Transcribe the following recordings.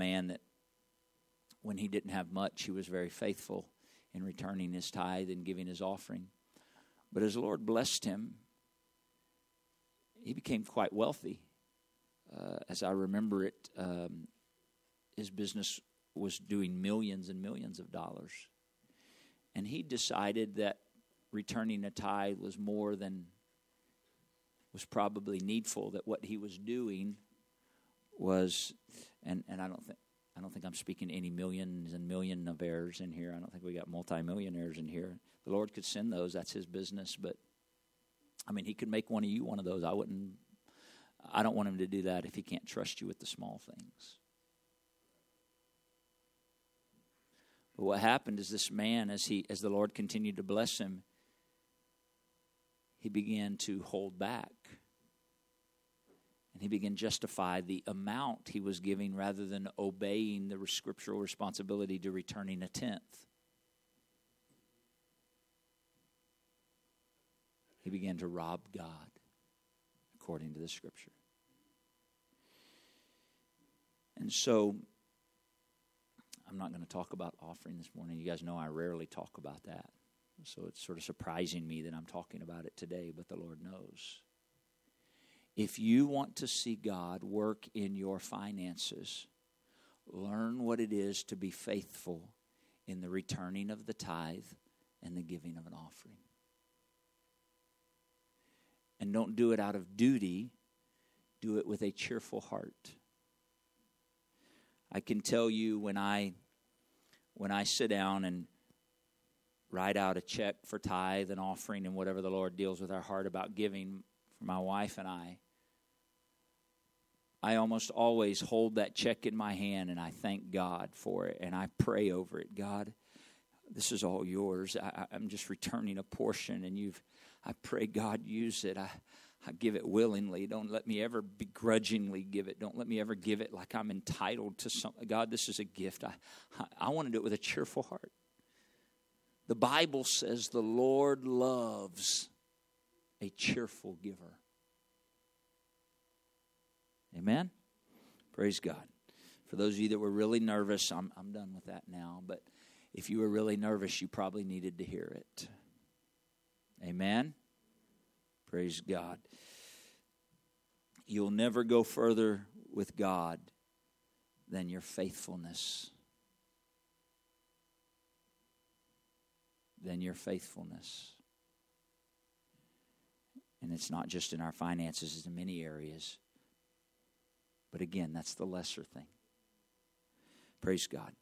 man that when he didn't have much, he was very faithful in returning his tithe and giving his offering. But as the Lord blessed him, he became quite wealthy. Uh, as I remember it, um, his business was doing millions and millions of dollars. And he decided that returning a tithe was more than was probably needful, that what he was doing was, and, and I don't think I don't think I'm speaking to any millions and million of heirs in here. I don't think we got multimillionaires in here. The Lord could send those, that's his business, but I mean he could make one of you one of those. I wouldn't I don't want him to do that if he can't trust you with the small things. But what happened is this man, as he as the Lord continued to bless him, he began to hold back. And he began to justify the amount he was giving rather than obeying the scriptural responsibility to returning a tenth. He began to rob God according to the scripture. And so I'm not going to talk about offering this morning. You guys know I rarely talk about that. So it's sort of surprising me that I'm talking about it today, but the Lord knows. If you want to see God work in your finances, learn what it is to be faithful in the returning of the tithe and the giving of an offering. And don't do it out of duty, do it with a cheerful heart. I can tell you when I when I sit down and write out a check for tithe and offering and whatever the Lord deals with our heart about giving for my wife and I, I almost always hold that check in my hand and I thank God for it and I pray over it. God, this is all yours. I, am just returning a portion and you've, I pray God use it. I, I give it willingly. Don't let me ever begrudgingly give it. Don't let me ever give it like I'm entitled to something. God, this is a gift. I, I, I want to do it with a cheerful heart. The Bible says the Lord loves a cheerful giver. Amen? Praise God. For those of you that were really nervous, I'm, I'm done with that now, but if you were really nervous, you probably needed to hear it. Amen? Praise God. You'll never go further with God than your faithfulness. than your faithfulness. And it's not just in our finances, it's in many areas. But again, that's the lesser thing. Praise God.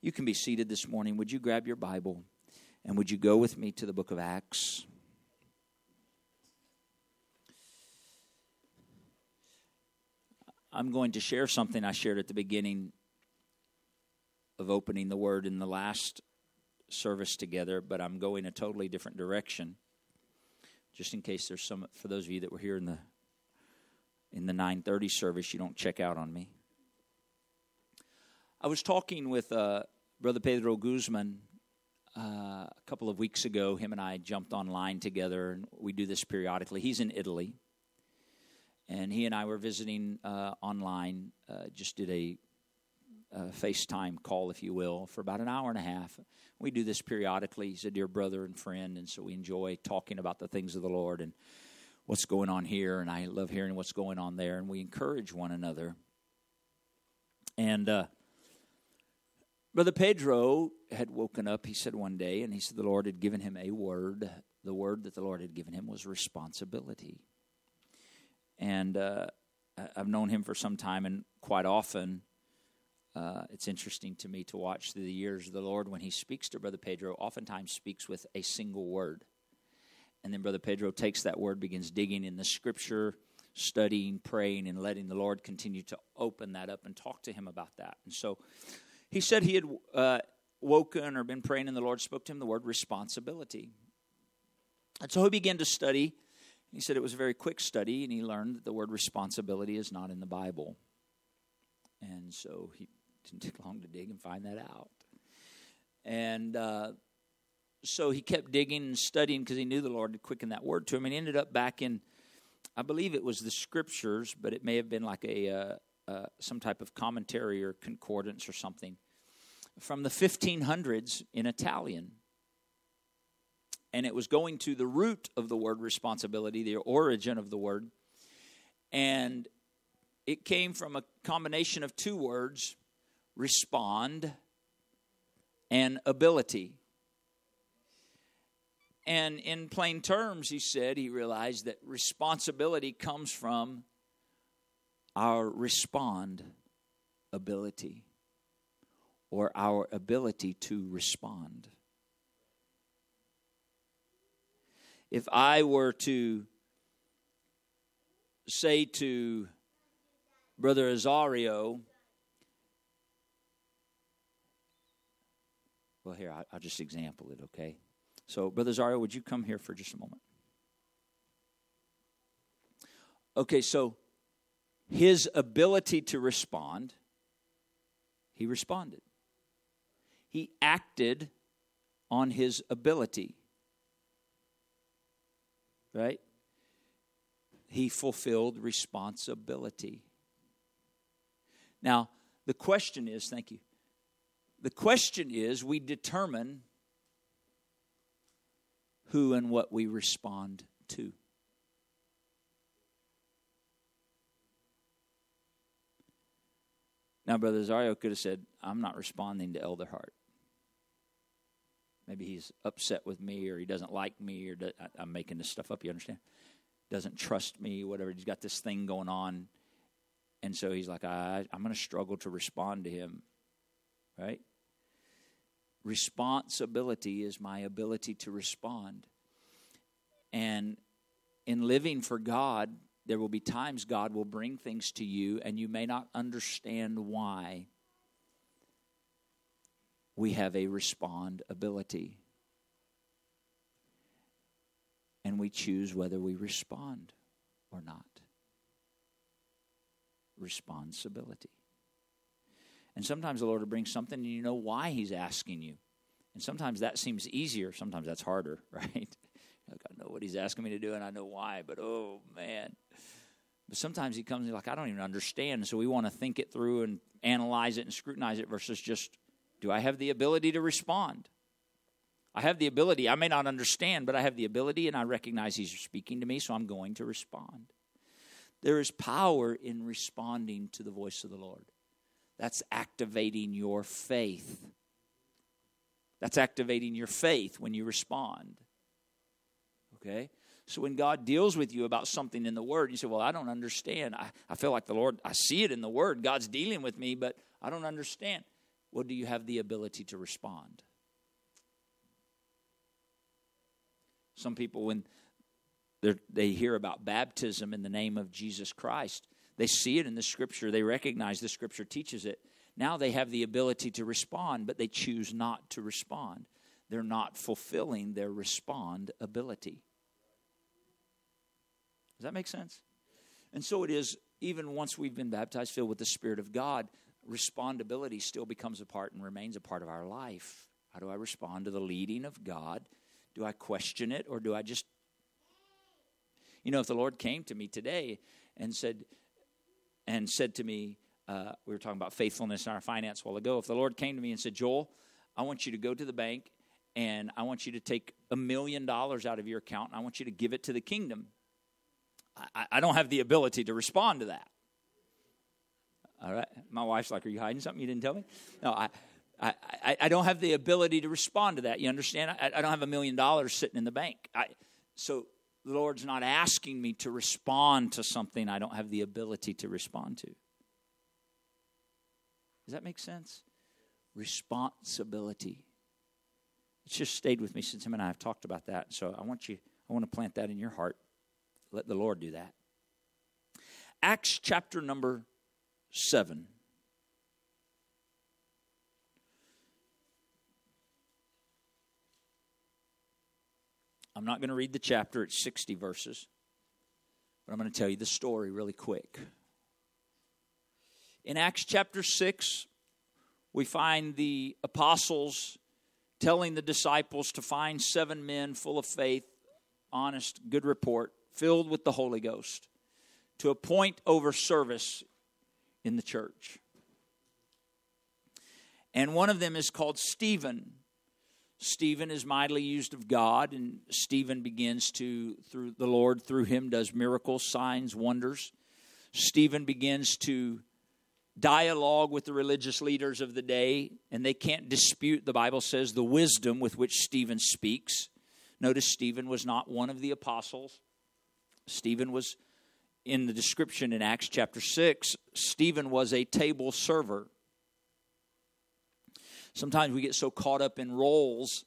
You can be seated this morning. Would you grab your Bible and would you go with me to the book of Acts? I'm going to share something I shared at the beginning of opening the word in the last service together, but I'm going a totally different direction. Just in case there's some for those of you that were here in the in the 9:30 service, you don't check out on me. I was talking with uh, Brother Pedro Guzman uh, a couple of weeks ago. Him and I jumped online together, and we do this periodically. He's in Italy, and he and I were visiting uh, online. Uh, just did a uh, FaceTime call, if you will, for about an hour and a half. We do this periodically. He's a dear brother and friend, and so we enjoy talking about the things of the Lord and what's going on here. And I love hearing what's going on there, and we encourage one another. And uh, Brother Pedro had woken up, he said one day, and he said the Lord had given him a word. The word that the Lord had given him was responsibility. And uh, I've known him for some time, and quite often, uh, it's interesting to me to watch through the years the Lord, when He speaks to Brother Pedro, oftentimes speaks with a single word. And then Brother Pedro takes that word, begins digging in the scripture, studying, praying, and letting the Lord continue to open that up and talk to him about that. And so he said he had uh, woken or been praying, and the Lord spoke to him the word responsibility. And so he began to study. He said it was a very quick study, and he learned that the word responsibility is not in the Bible. And so he didn't take long to dig and find that out. And uh, so he kept digging and studying because he knew the Lord had quickened that word to him. And he ended up back in, I believe it was the scriptures, but it may have been like a, uh, uh, some type of commentary or concordance or something from the 1500s in Italian. And it was going to the root of the word responsibility, the origin of the word. And it came from a combination of two words respond and ability. And in plain terms, he said he realized that responsibility comes from our respond ability or our ability to respond. If I were to say to Brother Azario, well, here, I'll just example it, okay? So, Brother Azario, would you come here for just a moment? Okay, so his ability to respond, he responded. He acted on his ability. Right? He fulfilled responsibility. Now, the question is thank you. The question is we determine who and what we respond to. Now, Brother Zario could have said, I'm not responding to Elder Hart. Maybe he's upset with me or he doesn't like me or I'm making this stuff up, you understand? Doesn't trust me, whatever. He's got this thing going on. And so he's like, I, I'm going to struggle to respond to him, right? Responsibility is my ability to respond. And in living for God, there will be times God will bring things to you, and you may not understand why. We have a respond ability. And we choose whether we respond or not. Responsibility. And sometimes the Lord will bring something and you know why He's asking you. And sometimes that seems easier, sometimes that's harder, right? Like, I know what he's asking me to do and I know why, but oh man. But sometimes he comes and like, I don't even understand. So we want to think it through and analyze it and scrutinize it versus just, do I have the ability to respond? I have the ability. I may not understand, but I have the ability and I recognize he's speaking to me, so I'm going to respond. There is power in responding to the voice of the Lord. That's activating your faith. That's activating your faith when you respond. Okay? So when God deals with you about something in the Word, you say, Well, I don't understand. I, I feel like the Lord, I see it in the Word. God's dealing with me, but I don't understand. Well, do you have the ability to respond? Some people, when they hear about baptism in the name of Jesus Christ, they see it in the Scripture, they recognize the Scripture teaches it. Now they have the ability to respond, but they choose not to respond. They're not fulfilling their respond ability. Does that make sense? And so it is, even once we've been baptized, filled with the Spirit of God, respondability still becomes a part and remains a part of our life. How do I respond to the leading of God? Do I question it or do I just. You know, if the Lord came to me today and said, and said to me, uh, we were talking about faithfulness in our finance a while ago. If the Lord came to me and said, Joel, I want you to go to the bank and I want you to take a million dollars out of your account and I want you to give it to the kingdom. I, I don't have the ability to respond to that. All right. My wife's like, Are you hiding something you didn't tell me? No, I. I, I, don't have the ability to respond to that. You understand? I, I don't have a million dollars sitting in the bank. I, so the Lord's not asking me to respond to something I don't have the ability to respond to. Does that make sense? Responsibility. It's just stayed with me since him and I have talked about that. So I want you, I want to plant that in your heart. Let the Lord do that. Acts chapter number 7. I'm not going to read the chapter, it's 60 verses, but I'm going to tell you the story really quick. In Acts chapter 6, we find the apostles telling the disciples to find seven men full of faith, honest, good report, filled with the Holy Ghost, to appoint over service in the church. And one of them is called Stephen. Stephen is mightily used of God, and Stephen begins to, through the Lord, through him, does miracles, signs, wonders. Stephen begins to dialogue with the religious leaders of the day, and they can't dispute, the Bible says, the wisdom with which Stephen speaks. Notice Stephen was not one of the apostles. Stephen was, in the description in Acts chapter 6, Stephen was a table server. Sometimes we get so caught up in roles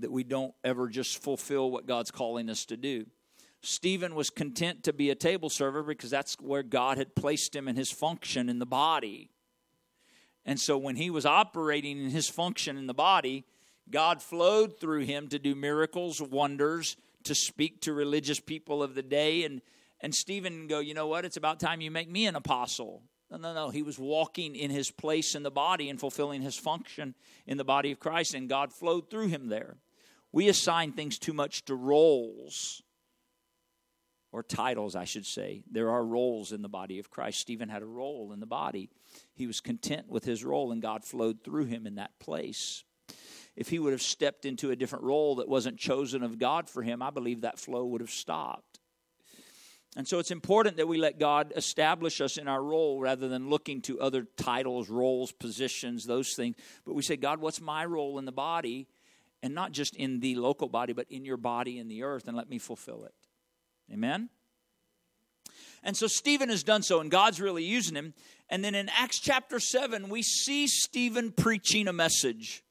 that we don't ever just fulfill what God's calling us to do. Stephen was content to be a table server because that's where God had placed him in his function in the body. And so when he was operating in his function in the body, God flowed through him to do miracles, wonders, to speak to religious people of the day. And, and Stephen go, you know what? It's about time you make me an apostle. No, no, no. He was walking in his place in the body and fulfilling his function in the body of Christ, and God flowed through him there. We assign things too much to roles or titles, I should say. There are roles in the body of Christ. Stephen had a role in the body. He was content with his role, and God flowed through him in that place. If he would have stepped into a different role that wasn't chosen of God for him, I believe that flow would have stopped. And so it's important that we let God establish us in our role rather than looking to other titles, roles, positions, those things. But we say, God, what's my role in the body? And not just in the local body, but in your body in the earth, and let me fulfill it. Amen? And so Stephen has done so, and God's really using him. And then in Acts chapter 7, we see Stephen preaching a message.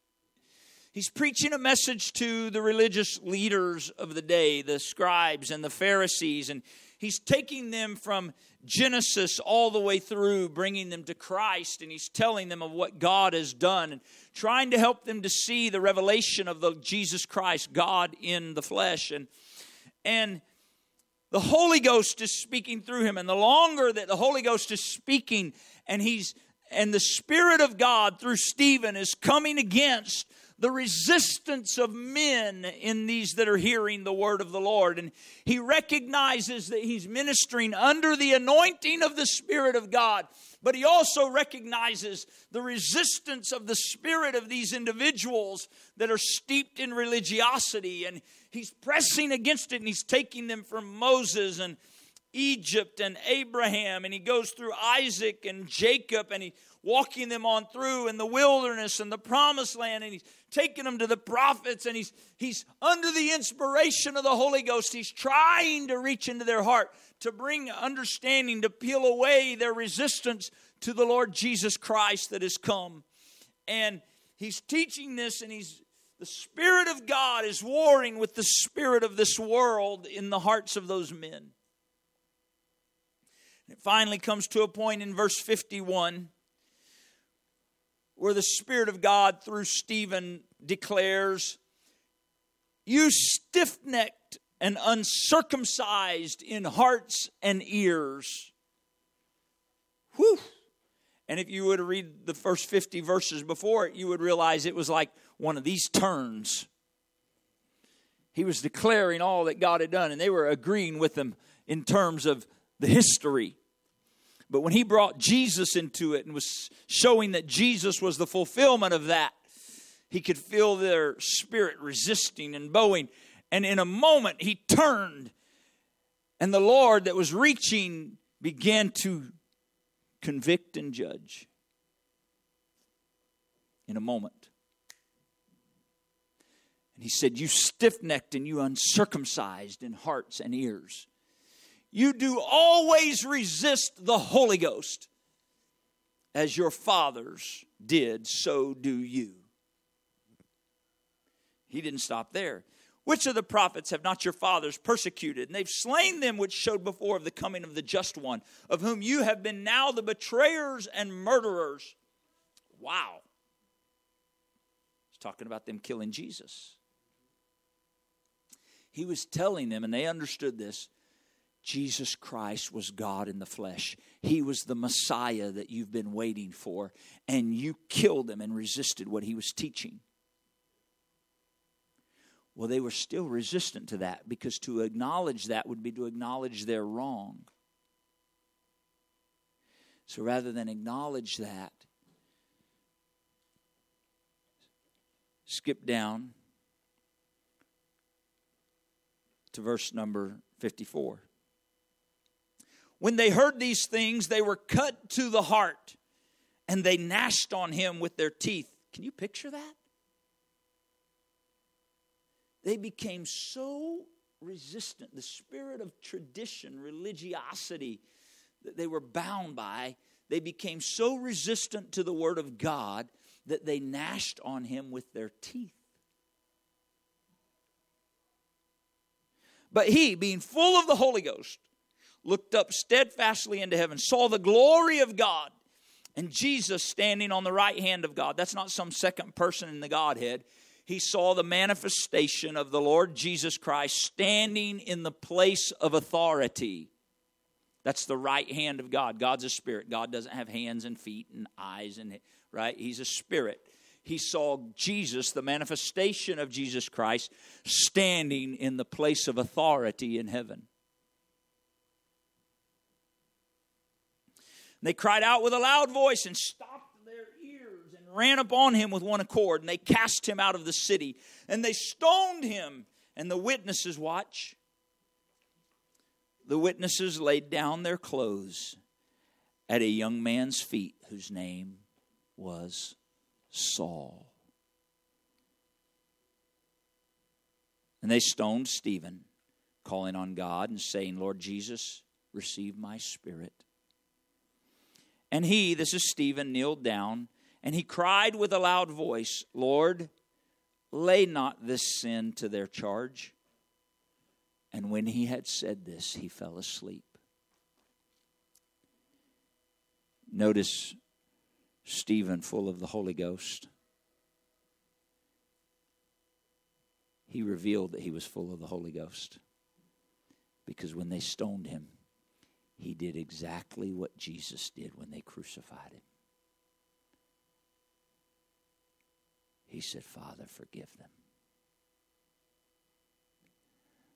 He's preaching a message to the religious leaders of the day, the scribes and the Pharisees, and he's taking them from Genesis all the way through, bringing them to Christ, and he's telling them of what God has done and trying to help them to see the revelation of the Jesus Christ, God in the flesh. And, and the Holy Ghost is speaking through him, and the longer that the Holy Ghost is speaking, and he's and the Spirit of God through Stephen is coming against the resistance of men in these that are hearing the word of the Lord. And he recognizes that he's ministering under the anointing of the Spirit of God. But he also recognizes the resistance of the spirit of these individuals that are steeped in religiosity. And he's pressing against it and he's taking them from Moses and Egypt and Abraham. And he goes through Isaac and Jacob and he walking them on through in the wilderness and the promised land and he's taking them to the prophets and he's he's under the inspiration of the holy ghost he's trying to reach into their heart to bring understanding to peel away their resistance to the lord jesus christ that has come and he's teaching this and he's the spirit of god is warring with the spirit of this world in the hearts of those men it finally comes to a point in verse 51 where the Spirit of God through Stephen declares, You stiff necked and uncircumcised in hearts and ears. Whew. And if you were to read the first 50 verses before it, you would realize it was like one of these turns. He was declaring all that God had done, and they were agreeing with him in terms of the history. But when he brought Jesus into it and was showing that Jesus was the fulfillment of that, he could feel their spirit resisting and bowing. And in a moment, he turned, and the Lord that was reaching began to convict and judge. In a moment. And he said, You stiff necked and you uncircumcised in hearts and ears you do always resist the Holy Ghost. As your fathers did, so do you. He didn't stop there. Which of the prophets have not your fathers persecuted? And they've slain them which showed before of the coming of the just one, of whom you have been now the betrayers and murderers. Wow. He's talking about them killing Jesus. He was telling them, and they understood this Jesus Christ was God in the flesh. He was the Messiah that you've been waiting for, and you killed him and resisted what he was teaching. Well, they were still resistant to that because to acknowledge that would be to acknowledge they're wrong. So rather than acknowledge that, skip down to verse number 54. When they heard these things, they were cut to the heart and they gnashed on him with their teeth. Can you picture that? They became so resistant. The spirit of tradition, religiosity that they were bound by, they became so resistant to the word of God that they gnashed on him with their teeth. But he, being full of the Holy Ghost, looked up steadfastly into heaven, saw the glory of God, and Jesus standing on the right hand of God. That's not some second person in the Godhead. He saw the manifestation of the Lord Jesus Christ standing in the place of authority. That's the right hand of God. God's a spirit. God doesn't have hands and feet and eyes and right? He's a spirit. He saw Jesus, the manifestation of Jesus Christ, standing in the place of authority in heaven. They cried out with a loud voice and stopped their ears and ran upon him with one accord. And they cast him out of the city and they stoned him. And the witnesses, watch, the witnesses laid down their clothes at a young man's feet whose name was Saul. And they stoned Stephen, calling on God and saying, Lord Jesus, receive my spirit. And he, this is Stephen, kneeled down and he cried with a loud voice, Lord, lay not this sin to their charge. And when he had said this, he fell asleep. Notice Stephen, full of the Holy Ghost. He revealed that he was full of the Holy Ghost. Because when they stoned him, he did exactly what Jesus did when they crucified him. He said, Father, forgive them.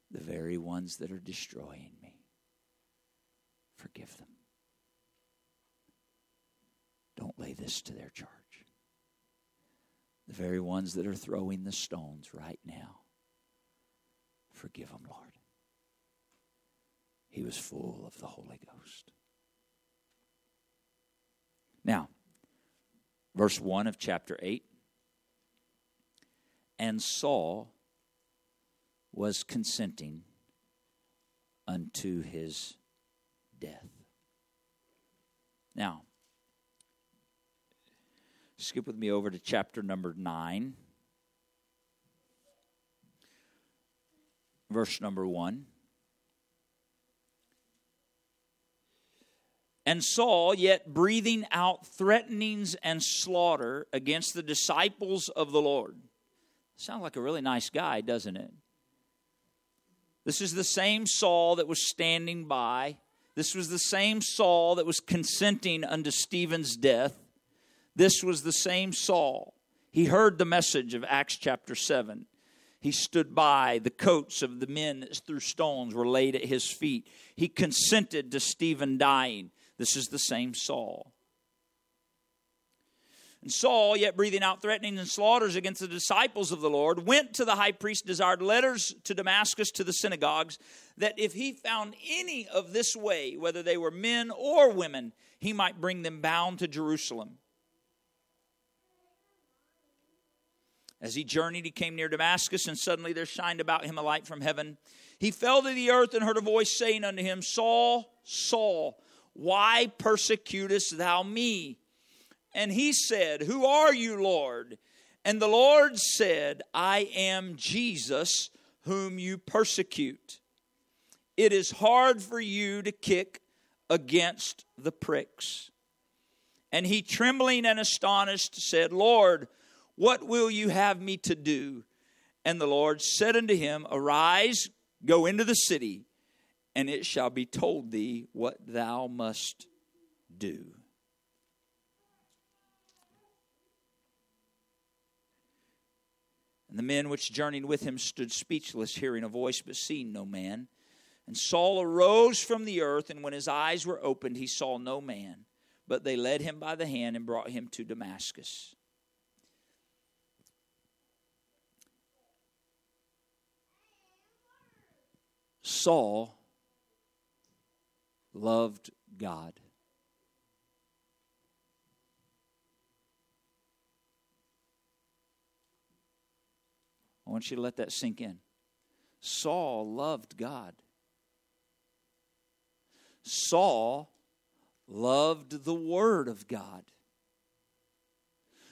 The very ones that are destroying me, forgive them. Don't lay this to their charge. The very ones that are throwing the stones right now, forgive them, Lord. He was full of the Holy Ghost. Now, verse 1 of chapter 8 and Saul was consenting unto his death. Now, skip with me over to chapter number 9, verse number 1. And Saul, yet breathing out threatenings and slaughter against the disciples of the Lord. Sounds like a really nice guy, doesn't it? This is the same Saul that was standing by. This was the same Saul that was consenting unto Stephen's death. This was the same Saul. He heard the message of Acts chapter 7. He stood by. The coats of the men that threw stones were laid at his feet. He consented to Stephen dying. This is the same Saul. And Saul, yet breathing out threatenings and slaughters against the disciples of the Lord, went to the high priest, desired letters to Damascus to the synagogues, that if he found any of this way, whether they were men or women, he might bring them bound to Jerusalem. As he journeyed, he came near Damascus, and suddenly there shined about him a light from heaven. He fell to the earth and heard a voice saying unto him, Saul, Saul, why persecutest thou me? And he said, Who are you, Lord? And the Lord said, I am Jesus, whom you persecute. It is hard for you to kick against the pricks. And he, trembling and astonished, said, Lord, what will you have me to do? And the Lord said unto him, Arise, go into the city, and it shall be told thee what thou must do. And the men which journeyed with him stood speechless, hearing a voice, but seeing no man. And Saul arose from the earth, and when his eyes were opened, he saw no man. but they led him by the hand and brought him to Damascus. Saul loved God. I want you to let that sink in. Saul loved God. Saul loved the Word of God.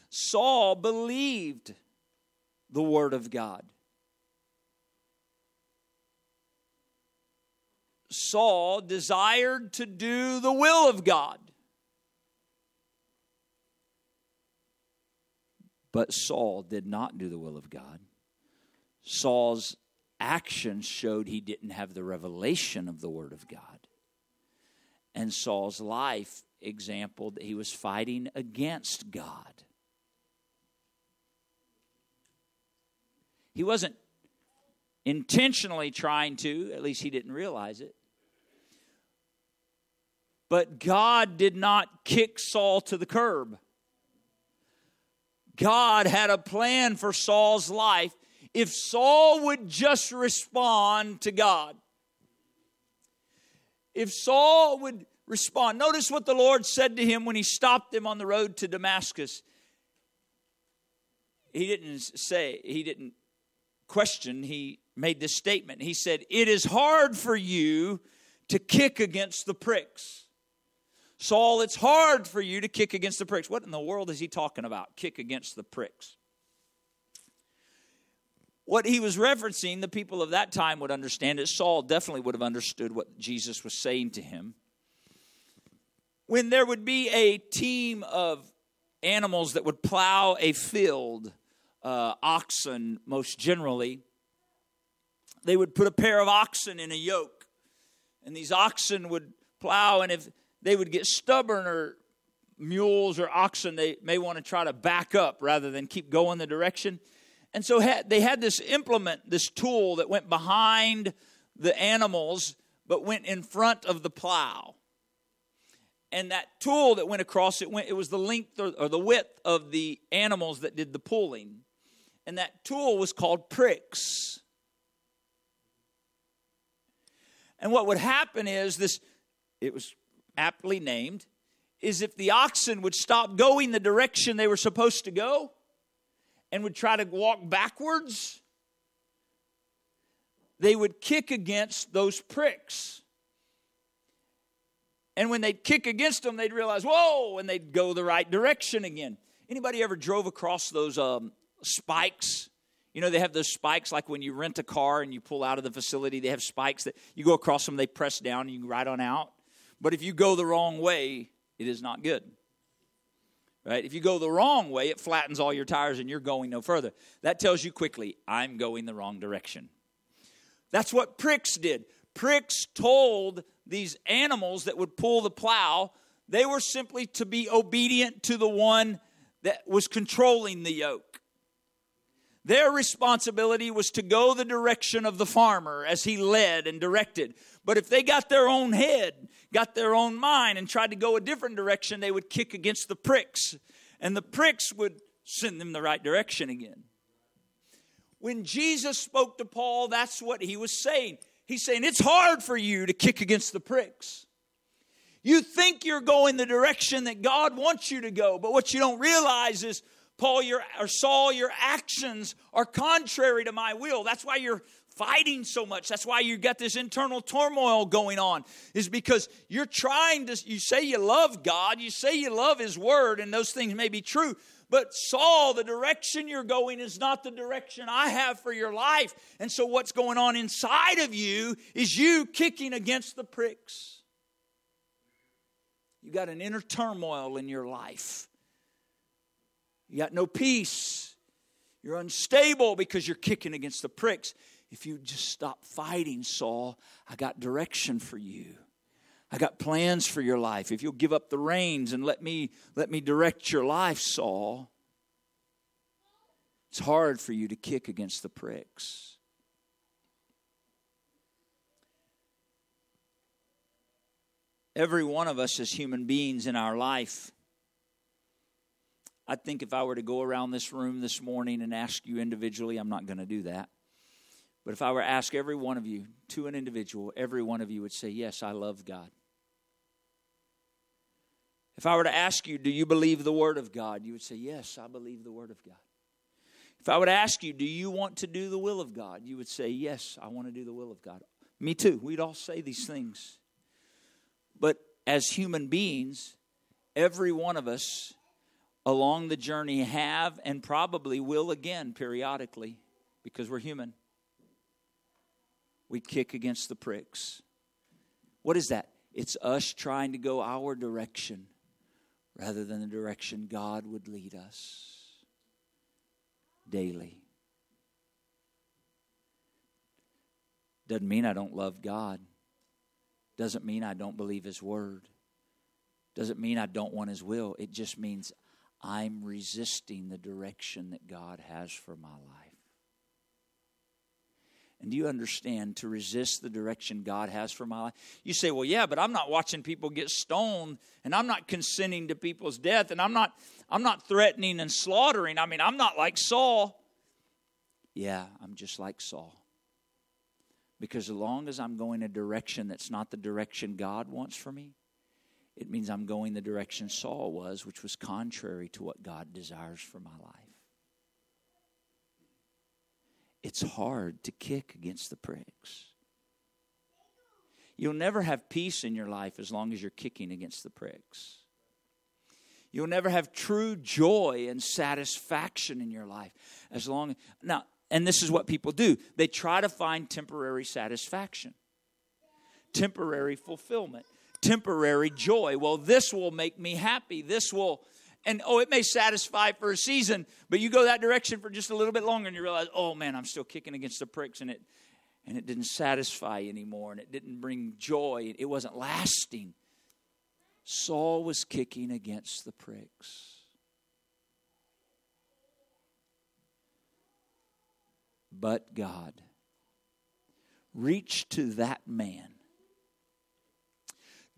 Saul believed the Word of God. Saul desired to do the will of God. But Saul did not do the will of God. Saul's actions showed he didn't have the revelation of the Word of God. And Saul's life exampled that he was fighting against God. He wasn't intentionally trying to, at least he didn't realize it. But God did not kick Saul to the curb. God had a plan for Saul's life if Saul would just respond to God. If Saul would respond, notice what the Lord said to him when he stopped him on the road to Damascus. He didn't say, he didn't question, he made this statement. He said, It is hard for you to kick against the pricks. Saul, it's hard for you to kick against the pricks. What in the world is he talking about? Kick against the pricks. What he was referencing, the people of that time would understand it. Saul definitely would have understood what Jesus was saying to him. When there would be a team of animals that would plow a field, uh, oxen most generally, they would put a pair of oxen in a yoke. And these oxen would plow, and if they would get stubborn or mules or oxen, they may want to try to back up rather than keep going the direction. And so they had this implement, this tool that went behind the animals but went in front of the plow. And that tool that went across it went it was the length or, or the width of the animals that did the pulling. And that tool was called pricks. And what would happen is this it was aptly named is if the oxen would stop going the direction they were supposed to go, and would try to walk backwards, they would kick against those pricks. And when they'd kick against them, they'd realize, whoa, and they'd go the right direction again. Anybody ever drove across those um, spikes? You know, they have those spikes like when you rent a car and you pull out of the facility, they have spikes that you go across them, they press down, and you ride on out. But if you go the wrong way, it is not good right? If you go the wrong way, it flattens all your tires and you're going no further. That tells you quickly, I'm going the wrong direction. That's what pricks did. Pricks told these animals that would pull the plow, they were simply to be obedient to the one that was controlling the yoke. Their responsibility was to go the direction of the farmer as he led and directed. But if they got their own head, got their own mind, and tried to go a different direction, they would kick against the pricks. And the pricks would send them the right direction again. When Jesus spoke to Paul, that's what he was saying. He's saying, It's hard for you to kick against the pricks. You think you're going the direction that God wants you to go, but what you don't realize is Paul, your, or Saul, your actions are contrary to my will. That's why you're fighting so much. That's why you got this internal turmoil going on, is because you're trying to, you say you love God, you say you love His Word, and those things may be true. But Saul, the direction you're going is not the direction I have for your life. And so, what's going on inside of you is you kicking against the pricks. You've got an inner turmoil in your life. You got no peace. You're unstable because you're kicking against the pricks. If you just stop fighting, Saul, I got direction for you. I got plans for your life. If you'll give up the reins and let me let me direct your life, Saul. It's hard for you to kick against the pricks. Every one of us as human beings in our life, I think if I were to go around this room this morning and ask you individually, I'm not going to do that. But if I were to ask every one of you to an individual, every one of you would say, Yes, I love God. If I were to ask you, Do you believe the Word of God? You would say, Yes, I believe the Word of God. If I would ask you, Do you want to do the will of God? You would say, Yes, I want to do the will of God. Me too. We'd all say these things. But as human beings, every one of us along the journey have and probably will again periodically because we're human. We kick against the pricks. What is that? It's us trying to go our direction rather than the direction God would lead us daily. Doesn't mean I don't love God. Doesn't mean I don't believe His Word. Doesn't mean I don't want His will. It just means I'm resisting the direction that God has for my life. And do you understand to resist the direction God has for my life? You say, well, yeah, but I'm not watching people get stoned and I'm not consenting to people's death and I'm not I'm not threatening and slaughtering. I mean, I'm not like Saul. Yeah, I'm just like Saul. Because as long as I'm going a direction that's not the direction God wants for me, it means I'm going the direction Saul was, which was contrary to what God desires for my life it's hard to kick against the pricks. You'll never have peace in your life as long as you're kicking against the pricks. You'll never have true joy and satisfaction in your life as long now and this is what people do. They try to find temporary satisfaction. Temporary fulfillment, temporary joy. Well, this will make me happy. This will and oh, it may satisfy for a season, but you go that direction for just a little bit longer and you realize, oh man, I'm still kicking against the pricks and it and it didn't satisfy anymore and it didn't bring joy. It wasn't lasting. Saul was kicking against the pricks. But God reached to that man,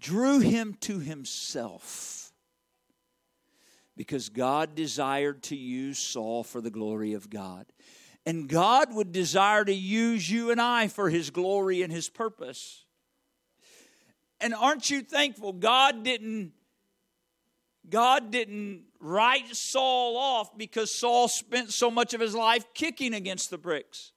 drew him to himself because God desired to use Saul for the glory of God. And God would desire to use you and I for his glory and his purpose. And aren't you thankful God didn't God didn't write Saul off because Saul spent so much of his life kicking against the pricks.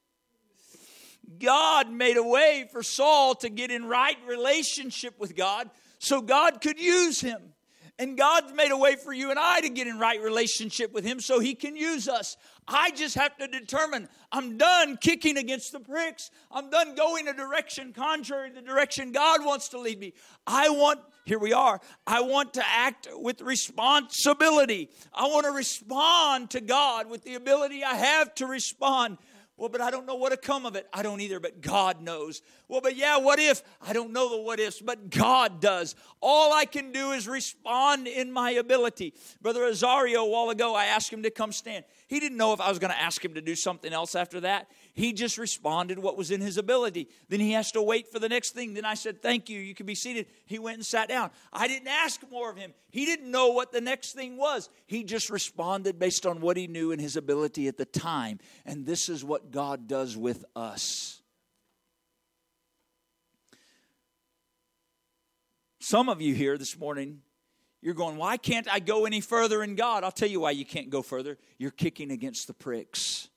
God made a way for Saul to get in right relationship with God so God could use him. And God's made a way for you and I to get in right relationship with Him so He can use us. I just have to determine I'm done kicking against the pricks. I'm done going a direction contrary to the direction God wants to lead me. I want, here we are, I want to act with responsibility. I want to respond to God with the ability I have to respond. Well, but I don't know what to come of it. I don't either, but God knows. Well, but yeah, what if? I don't know the what ifs, but God does. All I can do is respond in my ability. Brother Azario, a while ago, I asked him to come stand. He didn't know if I was going to ask him to do something else after that. He just responded what was in his ability. Then he has to wait for the next thing. Then I said, Thank you, you can be seated. He went and sat down. I didn't ask more of him. He didn't know what the next thing was. He just responded based on what he knew and his ability at the time. And this is what God does with us. Some of you here this morning, you're going, Why can't I go any further in God? I'll tell you why you can't go further. You're kicking against the pricks.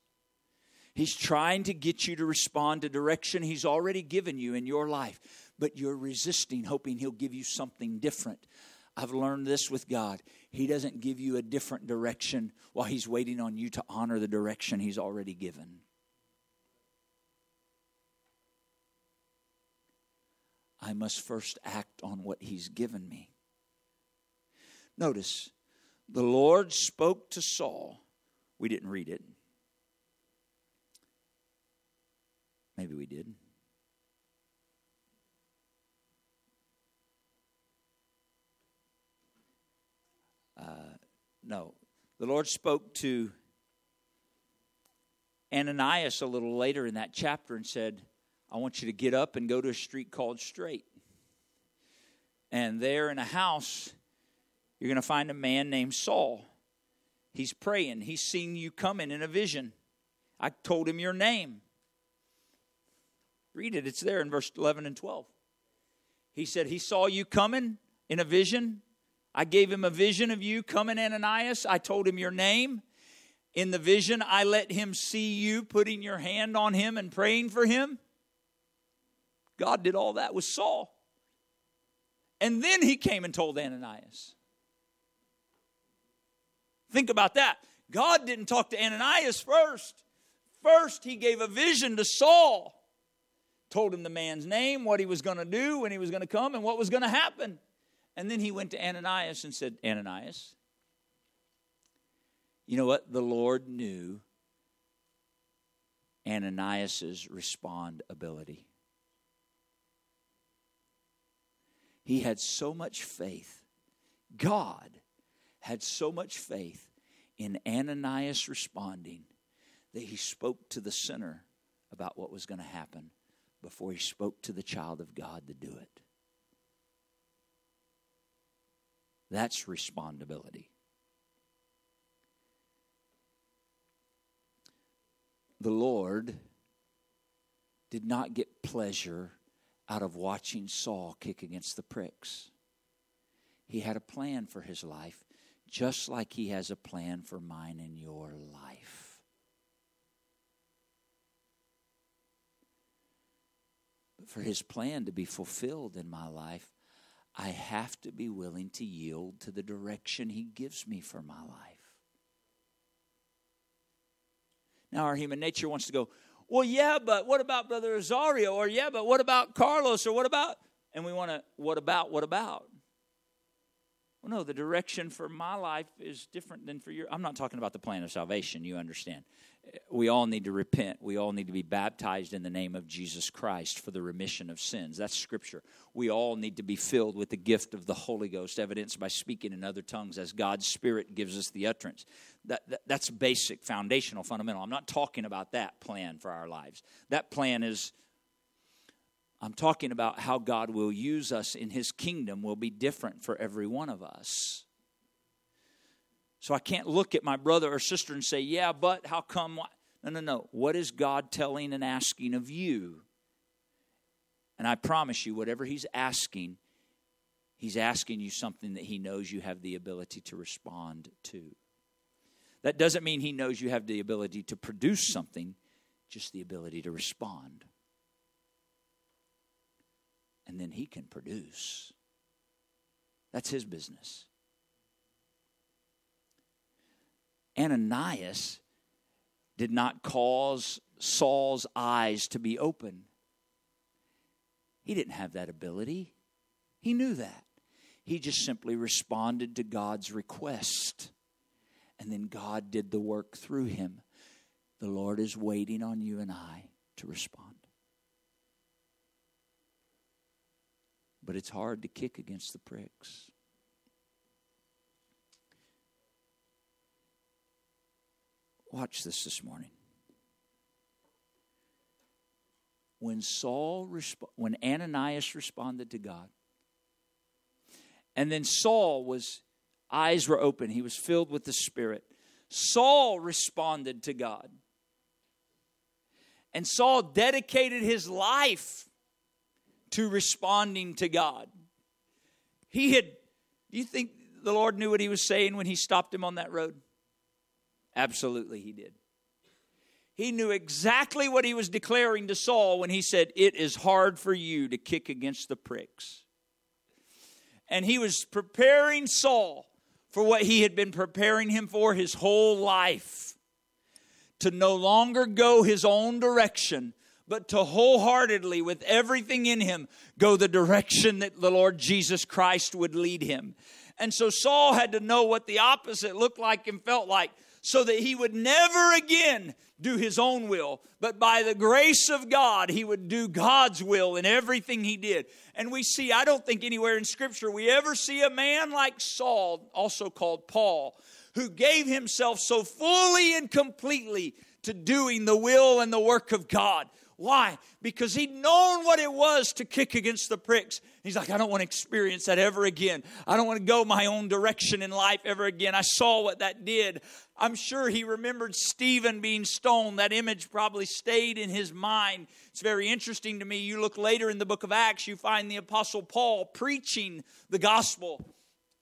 He's trying to get you to respond to direction He's already given you in your life, but you're resisting, hoping He'll give you something different. I've learned this with God. He doesn't give you a different direction while He's waiting on you to honor the direction He's already given. I must first act on what He's given me. Notice, the Lord spoke to Saul. We didn't read it. Maybe we did. Uh, no. The Lord spoke to Ananias a little later in that chapter and said, I want you to get up and go to a street called Straight. And there in a house, you're going to find a man named Saul. He's praying. He's seen you coming in a vision. I told him your name. Read it, it's there in verse 11 and 12. He said, He saw you coming in a vision. I gave him a vision of you coming, Ananias. I told him your name. In the vision, I let him see you putting your hand on him and praying for him. God did all that with Saul. And then he came and told Ananias. Think about that. God didn't talk to Ananias first. First, he gave a vision to Saul, told him the man's name, what he was going to do, when he was going to come, and what was going to happen. And then he went to Ananias and said, Ananias, you know what? The Lord knew Ananias's respond ability. He had so much faith. God had so much faith in Ananias responding that he spoke to the sinner about what was going to happen before he spoke to the child of God to do it. That's respondability. The Lord did not get pleasure out of watching Saul kick against the pricks. He had a plan for his life, just like he has a plan for mine and your life. But for his plan to be fulfilled in my life, I have to be willing to yield to the direction he gives me for my life. Now, our human nature wants to go, well, yeah, but what about Brother Rosario? Or yeah, but what about Carlos? Or what about? And we want to, what about, what about? Well, no, the direction for my life is different than for your. I'm not talking about the plan of salvation, you understand. We all need to repent. We all need to be baptized in the name of Jesus Christ for the remission of sins. That's scripture. We all need to be filled with the gift of the Holy Ghost, evidenced by speaking in other tongues as God's Spirit gives us the utterance. That, that, that's basic, foundational, fundamental. I'm not talking about that plan for our lives. That plan is I'm talking about how God will use us in His kingdom will be different for every one of us. So I can't look at my brother or sister and say, yeah, but how come? No, no, no. What is God telling and asking of you? And I promise you, whatever He's asking, He's asking you something that He knows you have the ability to respond to. That doesn't mean He knows you have the ability to produce something, just the ability to respond and then he can produce. That's his business. Ananias did not cause Saul's eyes to be open. He didn't have that ability. He knew that. He just simply responded to God's request. And then God did the work through him. The Lord is waiting on you and I to respond. But it's hard to kick against the pricks. Watch this this morning. When Saul, resp- when Ananias responded to God, and then Saul was, eyes were open, he was filled with the Spirit. Saul responded to God. And Saul dedicated his life to responding to God. He had, do you think the Lord knew what he was saying when he stopped him on that road? Absolutely, he did. He knew exactly what he was declaring to Saul when he said, It is hard for you to kick against the pricks. And he was preparing Saul for what he had been preparing him for his whole life to no longer go his own direction, but to wholeheartedly, with everything in him, go the direction that the Lord Jesus Christ would lead him. And so Saul had to know what the opposite looked like and felt like so that he would never again do his own will, but by the grace of God, he would do God's will in everything he did. And we see, I don't think anywhere in Scripture we ever see a man like Saul, also called Paul, who gave himself so fully and completely to doing the will and the work of God. Why? Because he'd known what it was to kick against the pricks. He's like, I don't want to experience that ever again. I don't want to go my own direction in life ever again. I saw what that did. I'm sure he remembered Stephen being stoned. That image probably stayed in his mind. It's very interesting to me. You look later in the book of Acts, you find the Apostle Paul preaching the gospel.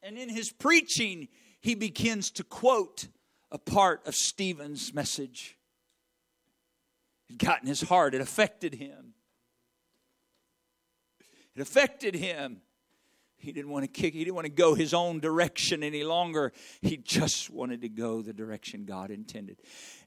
And in his preaching, he begins to quote a part of Stephen's message. It got in his heart, it affected him. It affected him. He didn't want to kick, he didn't want to go his own direction any longer. He just wanted to go the direction God intended.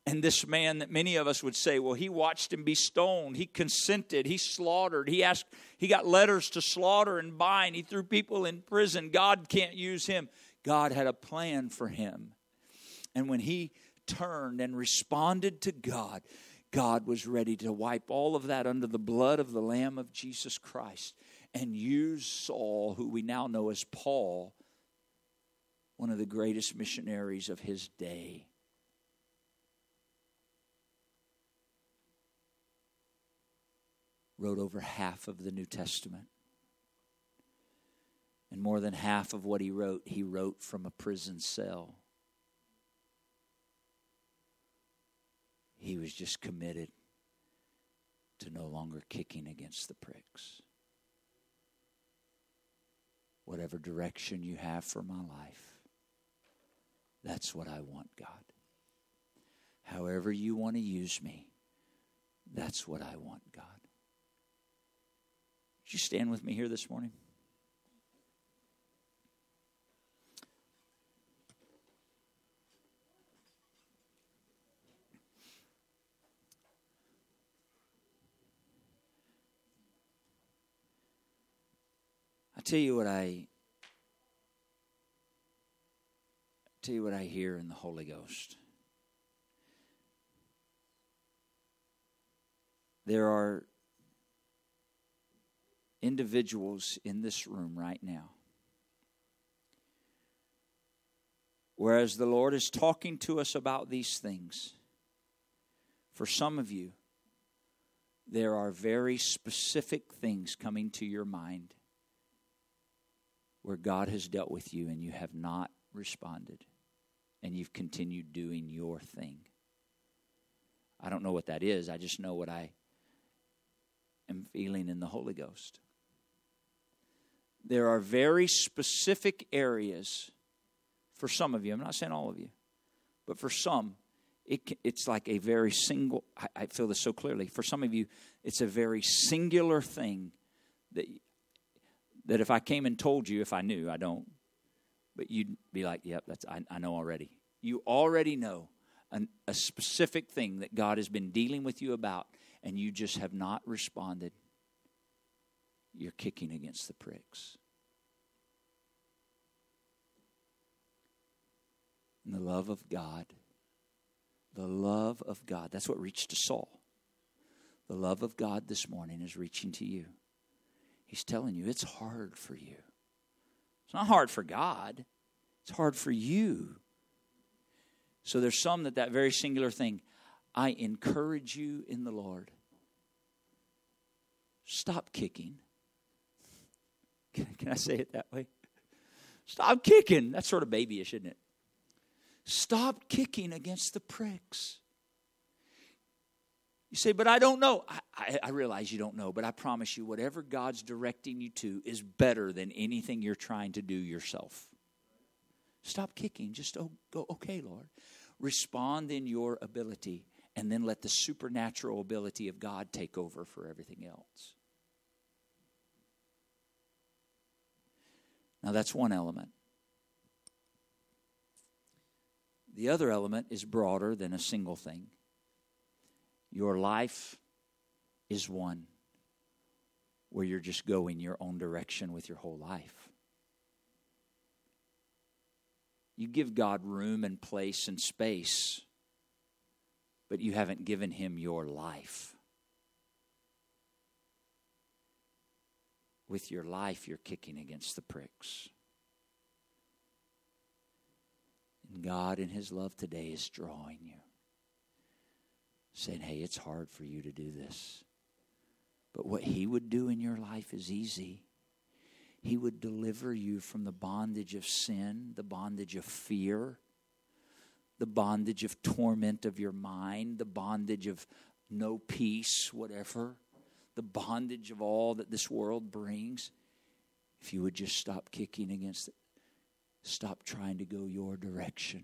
And this man that many of us would say, well, he watched him be stoned. He consented. He slaughtered. He asked, he got letters to slaughter and bind. He threw people in prison. God can't use him. God had a plan for him. And when he turned and responded to God, God was ready to wipe all of that under the blood of the Lamb of Jesus Christ and use Saul, who we now know as Paul, one of the greatest missionaries of his day. Wrote over half of the New Testament. And more than half of what he wrote, he wrote from a prison cell. He was just committed to no longer kicking against the pricks. Whatever direction you have for my life, that's what I want, God. However you want to use me, that's what I want, God. Would you stand with me here this morning? I tell you what I tell you what I hear in the Holy Ghost. There are individuals in this room right now. Whereas the Lord is talking to us about these things, for some of you, there are very specific things coming to your mind where God has dealt with you and you have not responded and you've continued doing your thing. I don't know what that is. I just know what I am feeling in the Holy Ghost. There are very specific areas for some of you. I'm not saying all of you, but for some, it, it's like a very single. I, I feel this so clearly. For some of you, it's a very singular thing that that if I came and told you, if I knew, I don't, but you'd be like, yep, that's I, I know already. You already know an, a specific thing that God has been dealing with you about, and you just have not responded. You're kicking against the pricks. And the love of God, the love of God, that's what reached to Saul. The love of God this morning is reaching to you. He's telling you it's hard for you. It's not hard for God, it's hard for you. So there's some that that very singular thing, I encourage you in the Lord. Stop kicking. Can, can I say it that way? Stop kicking. That's sort of babyish, isn't it? Stop kicking against the pricks. You say, but I don't know. I, I, I, realize you don't know, but I promise you, whatever God's directing you to is better than anything you're trying to do yourself. Stop kicking. Just oh, go, okay, Lord. Respond in your ability, and then let the supernatural ability of God take over for everything else. Now, that's one element. The other element is broader than a single thing. Your life is one where you're just going your own direction with your whole life. You give God room and place and space, but you haven't given Him your life. With your life, you're kicking against the pricks. And God, in His love today, is drawing you, saying, Hey, it's hard for you to do this. But what He would do in your life is easy. He would deliver you from the bondage of sin, the bondage of fear, the bondage of torment of your mind, the bondage of no peace, whatever, the bondage of all that this world brings. If you would just stop kicking against it, stop trying to go your direction,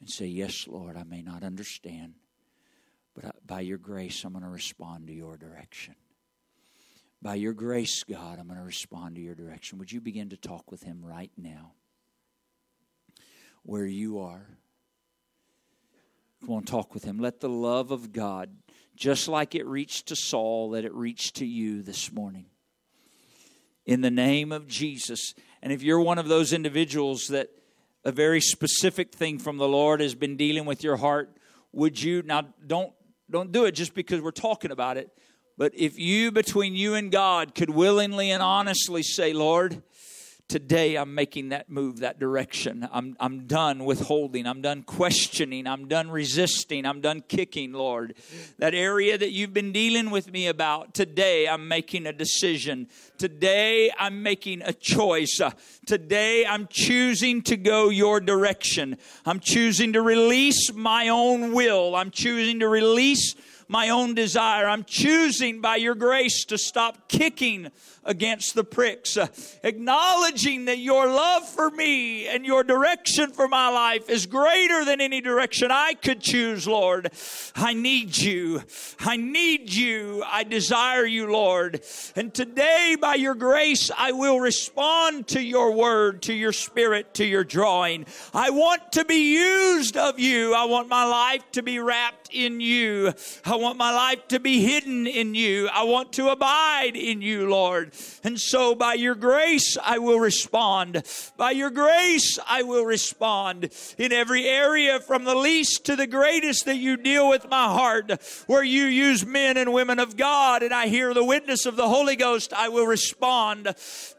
and say, Yes, Lord, I may not understand, but by your grace, I'm going to respond to your direction. By your grace, God, I'm going to respond to your direction. Would you begin to talk with him right now? Where you are. Come on, talk with him. Let the love of God, just like it reached to Saul, let it reach to you this morning. In the name of Jesus. And if you're one of those individuals that a very specific thing from the Lord has been dealing with your heart, would you now don't don't do it just because we're talking about it, but if you between you and God could willingly and honestly say, Lord, today I'm making that move, that direction. I'm, I'm done withholding. I'm done questioning. I'm done resisting. I'm done kicking, Lord. That area that you've been dealing with me about, today I'm making a decision. Today I'm making a choice. Uh, today I'm choosing to go your direction. I'm choosing to release my own will. I'm choosing to release my own desire. I'm choosing by your grace to stop kicking against the pricks, uh, acknowledging that your love for me and your direction for my life is greater than any direction I could choose, Lord. I need you. I need you. I desire you, Lord. And today, by your grace, I will respond to your word, to your spirit, to your drawing. I want to be used of you. I want my life to be wrapped in you. I want my life to be hidden in you. I want to abide in you, Lord. And so, by your grace, I will respond. By your grace, I will respond in every area from the least to the greatest that you deal with my heart, where you use men and women of God, and I hear the witness of the Holy Ghost, I will respond.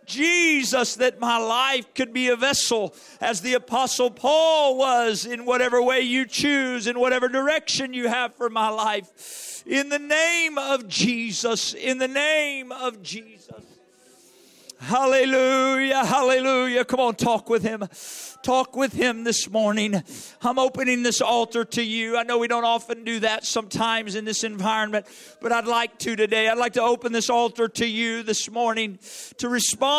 Jesus, that my life could be a vessel as the Apostle Paul was in whatever way you choose, in whatever direction you have for my life. In the name of Jesus, in the name of Jesus. Hallelujah, hallelujah. Come on, talk with him. Talk with him this morning. I'm opening this altar to you. I know we don't often do that sometimes in this environment, but I'd like to today. I'd like to open this altar to you this morning to respond.